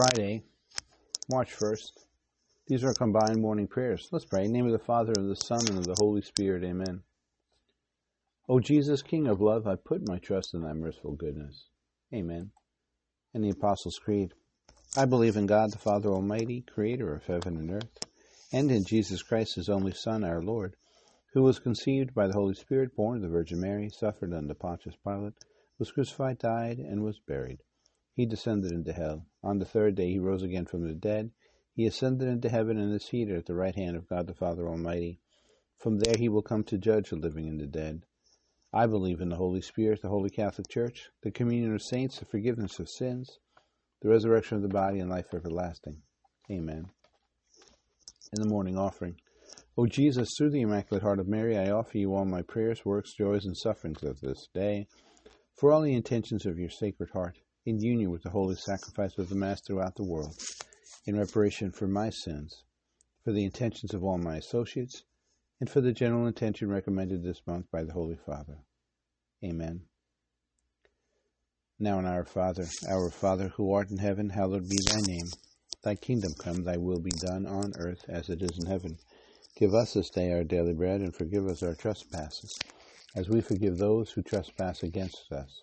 Friday, March 1st. These are combined morning prayers. Let's pray. In the name of the Father, and of the Son, and of the Holy Spirit. Amen. O Jesus, King of love, I put my trust in thy merciful goodness. Amen. And the Apostles' Creed. I believe in God the Father Almighty, creator of heaven and earth, and in Jesus Christ, his only Son, our Lord, who was conceived by the Holy Spirit, born of the Virgin Mary, suffered under Pontius Pilate, was crucified, died, and was buried. He descended into hell. On the third day he rose again from the dead. He ascended into heaven and is seated at the right hand of God the Father Almighty. From there he will come to judge the living and the dead. I believe in the Holy Spirit, the Holy Catholic Church, the communion of saints, the forgiveness of sins, the resurrection of the body, and life everlasting. Amen. In the morning offering. O Jesus, through the Immaculate Heart of Mary, I offer you all my prayers, works, joys, and sufferings of this day, for all the intentions of your Sacred Heart, in union with the holy sacrifice of the Mass throughout the world, in reparation for my sins, for the intentions of all my associates, and for the general intention recommended this month by the Holy Father. Amen. Now in our Father, our Father who art in heaven, hallowed be thy name. Thy kingdom come, thy will be done on earth as it is in heaven. Give us this day our daily bread, and forgive us our trespasses, as we forgive those who trespass against us.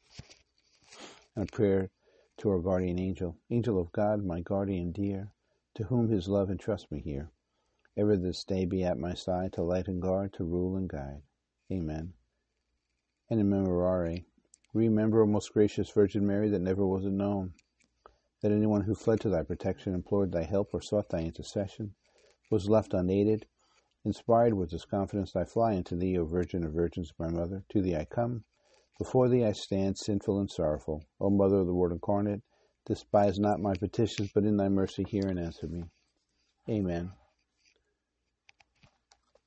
And a prayer to our guardian angel. Angel of God, my guardian dear, to whom his love entrust me here. Ever this day be at my side, to light and guard, to rule and guide. Amen. And in memorare, remember, O most gracious Virgin Mary, that never was it known that anyone who fled to thy protection, implored thy help, or sought thy intercession, was left unaided. Inspired with this confidence, I fly unto thee, O Virgin of Virgins, my mother. To thee I come. Before thee I stand, sinful and sorrowful. O Mother of the Word incarnate, despise not my petitions, but in thy mercy hear and answer me. Amen.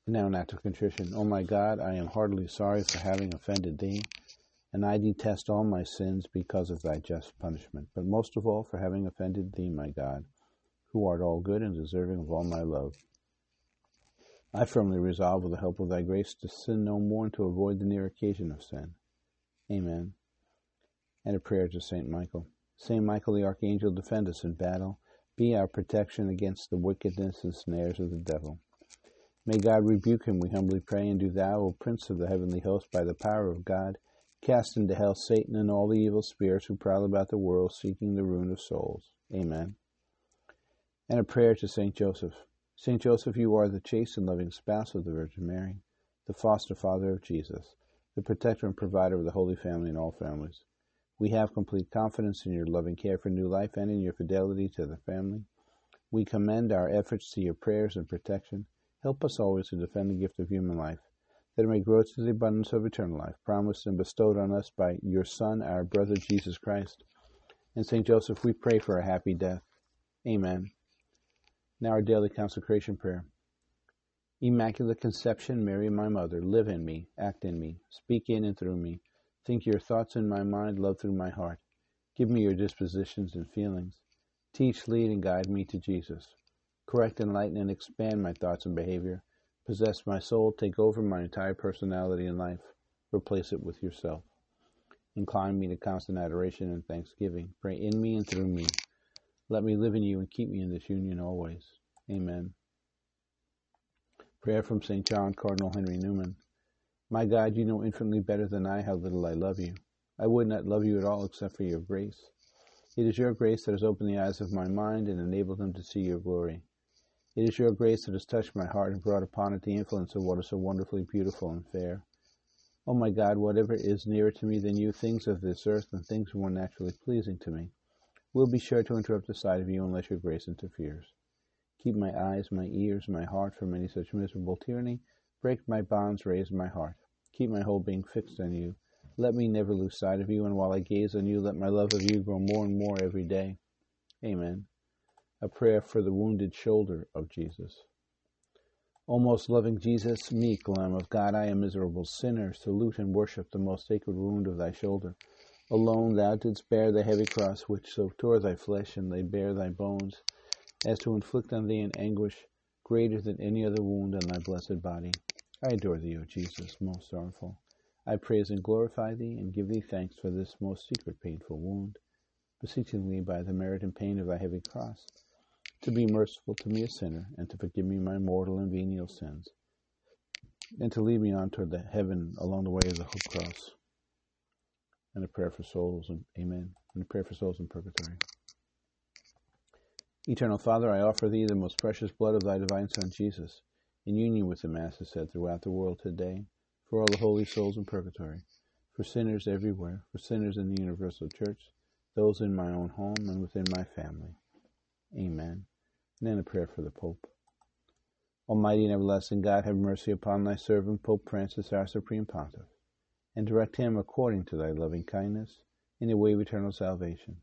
Now an act of contrition. O my God, I am heartily sorry for having offended thee and I detest all my sins because of thy just punishment, but most of all for having offended thee, my God, who art all good and deserving of all my love. I firmly resolve, with the help of thy grace, to sin no more and to avoid the near occasion of sin. Amen. And a prayer to Saint Michael. Saint Michael the Archangel, defend us in battle. Be our protection against the wickedness and snares of the devil. May God rebuke him, we humbly pray, and do thou, O Prince of the heavenly host, by the power of God, Cast into hell Satan and all the evil spirits who prowl about the world seeking the ruin of souls. Amen. And a prayer to Saint Joseph. Saint Joseph, you are the chaste and loving spouse of the Virgin Mary, the foster father of Jesus, the protector and provider of the Holy Family and all families. We have complete confidence in your loving care for new life and in your fidelity to the family. We commend our efforts to your prayers and protection. Help us always to defend the gift of human life that it may grow to the abundance of eternal life, promised and bestowed on us by your Son, our brother Jesus Christ. And Saint Joseph, we pray for a happy death. Amen. Now our daily consecration prayer. Immaculate Conception, Mary, my mother, live in me, act in me, speak in and through me. Think your thoughts in my mind, love through my heart. Give me your dispositions and feelings. Teach, lead, and guide me to Jesus. Correct, enlighten, and expand my thoughts and behavior Possess my soul, take over my entire personality and life. Replace it with yourself. Incline me to constant adoration and thanksgiving. Pray in me and through me. Let me live in you and keep me in this union always. Amen. Prayer from St. John Cardinal Henry Newman. My God, you know infinitely better than I how little I love you. I would not love you at all except for your grace. It is your grace that has opened the eyes of my mind and enabled them to see your glory. It is your grace that has touched my heart and brought upon it the influence of what is so wonderfully beautiful and fair. Oh my God, whatever is nearer to me than you, things of this earth and things more naturally pleasing to me, will be sure to interrupt the sight of you unless your grace interferes. Keep my eyes, my ears, my heart from any such miserable tyranny. Break my bonds, raise my heart. Keep my whole being fixed on you. Let me never lose sight of you, and while I gaze on you, let my love of you grow more and more every day. Amen. A prayer for the wounded shoulder of Jesus. O most loving Jesus, meek Lamb of God, I, a miserable sinner, salute and worship the most sacred wound of thy shoulder. Alone thou didst bear the heavy cross which so tore thy flesh and laid bare thy bones, as to inflict on thee an anguish greater than any other wound on thy blessed body. I adore thee, O Jesus, most sorrowful. I praise and glorify thee, and give thee thanks for this most secret painful wound, beseeching thee by the merit and pain of thy heavy cross, to be merciful to me a sinner, and to forgive me my mortal and venial sins, and to lead me on toward the heaven along the way of the hope cross. And a prayer for souls, and amen. And a prayer for souls in purgatory. Eternal Father, I offer thee the most precious blood of thy divine Son, Jesus, in union with the Masses said throughout the world today, for all the holy souls in purgatory, for sinners everywhere, for sinners in the universal church, those in my own home and within my family. Amen. And then a prayer for the Pope. Almighty and everlasting God, have mercy upon thy servant Pope Francis, our Supreme Pontiff, and direct him according to thy loving kindness in the way of eternal salvation,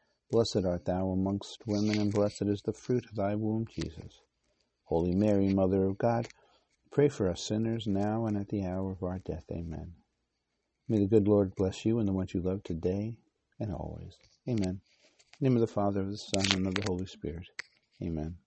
Blessed art thou amongst women, and blessed is the fruit of thy womb, Jesus. Holy Mary, Mother of God, pray for us sinners now and at the hour of our death. Amen. May the good Lord bless you and the ones you love today and always. Amen. In the name of the Father, of the Son, and of the Holy Spirit. Amen.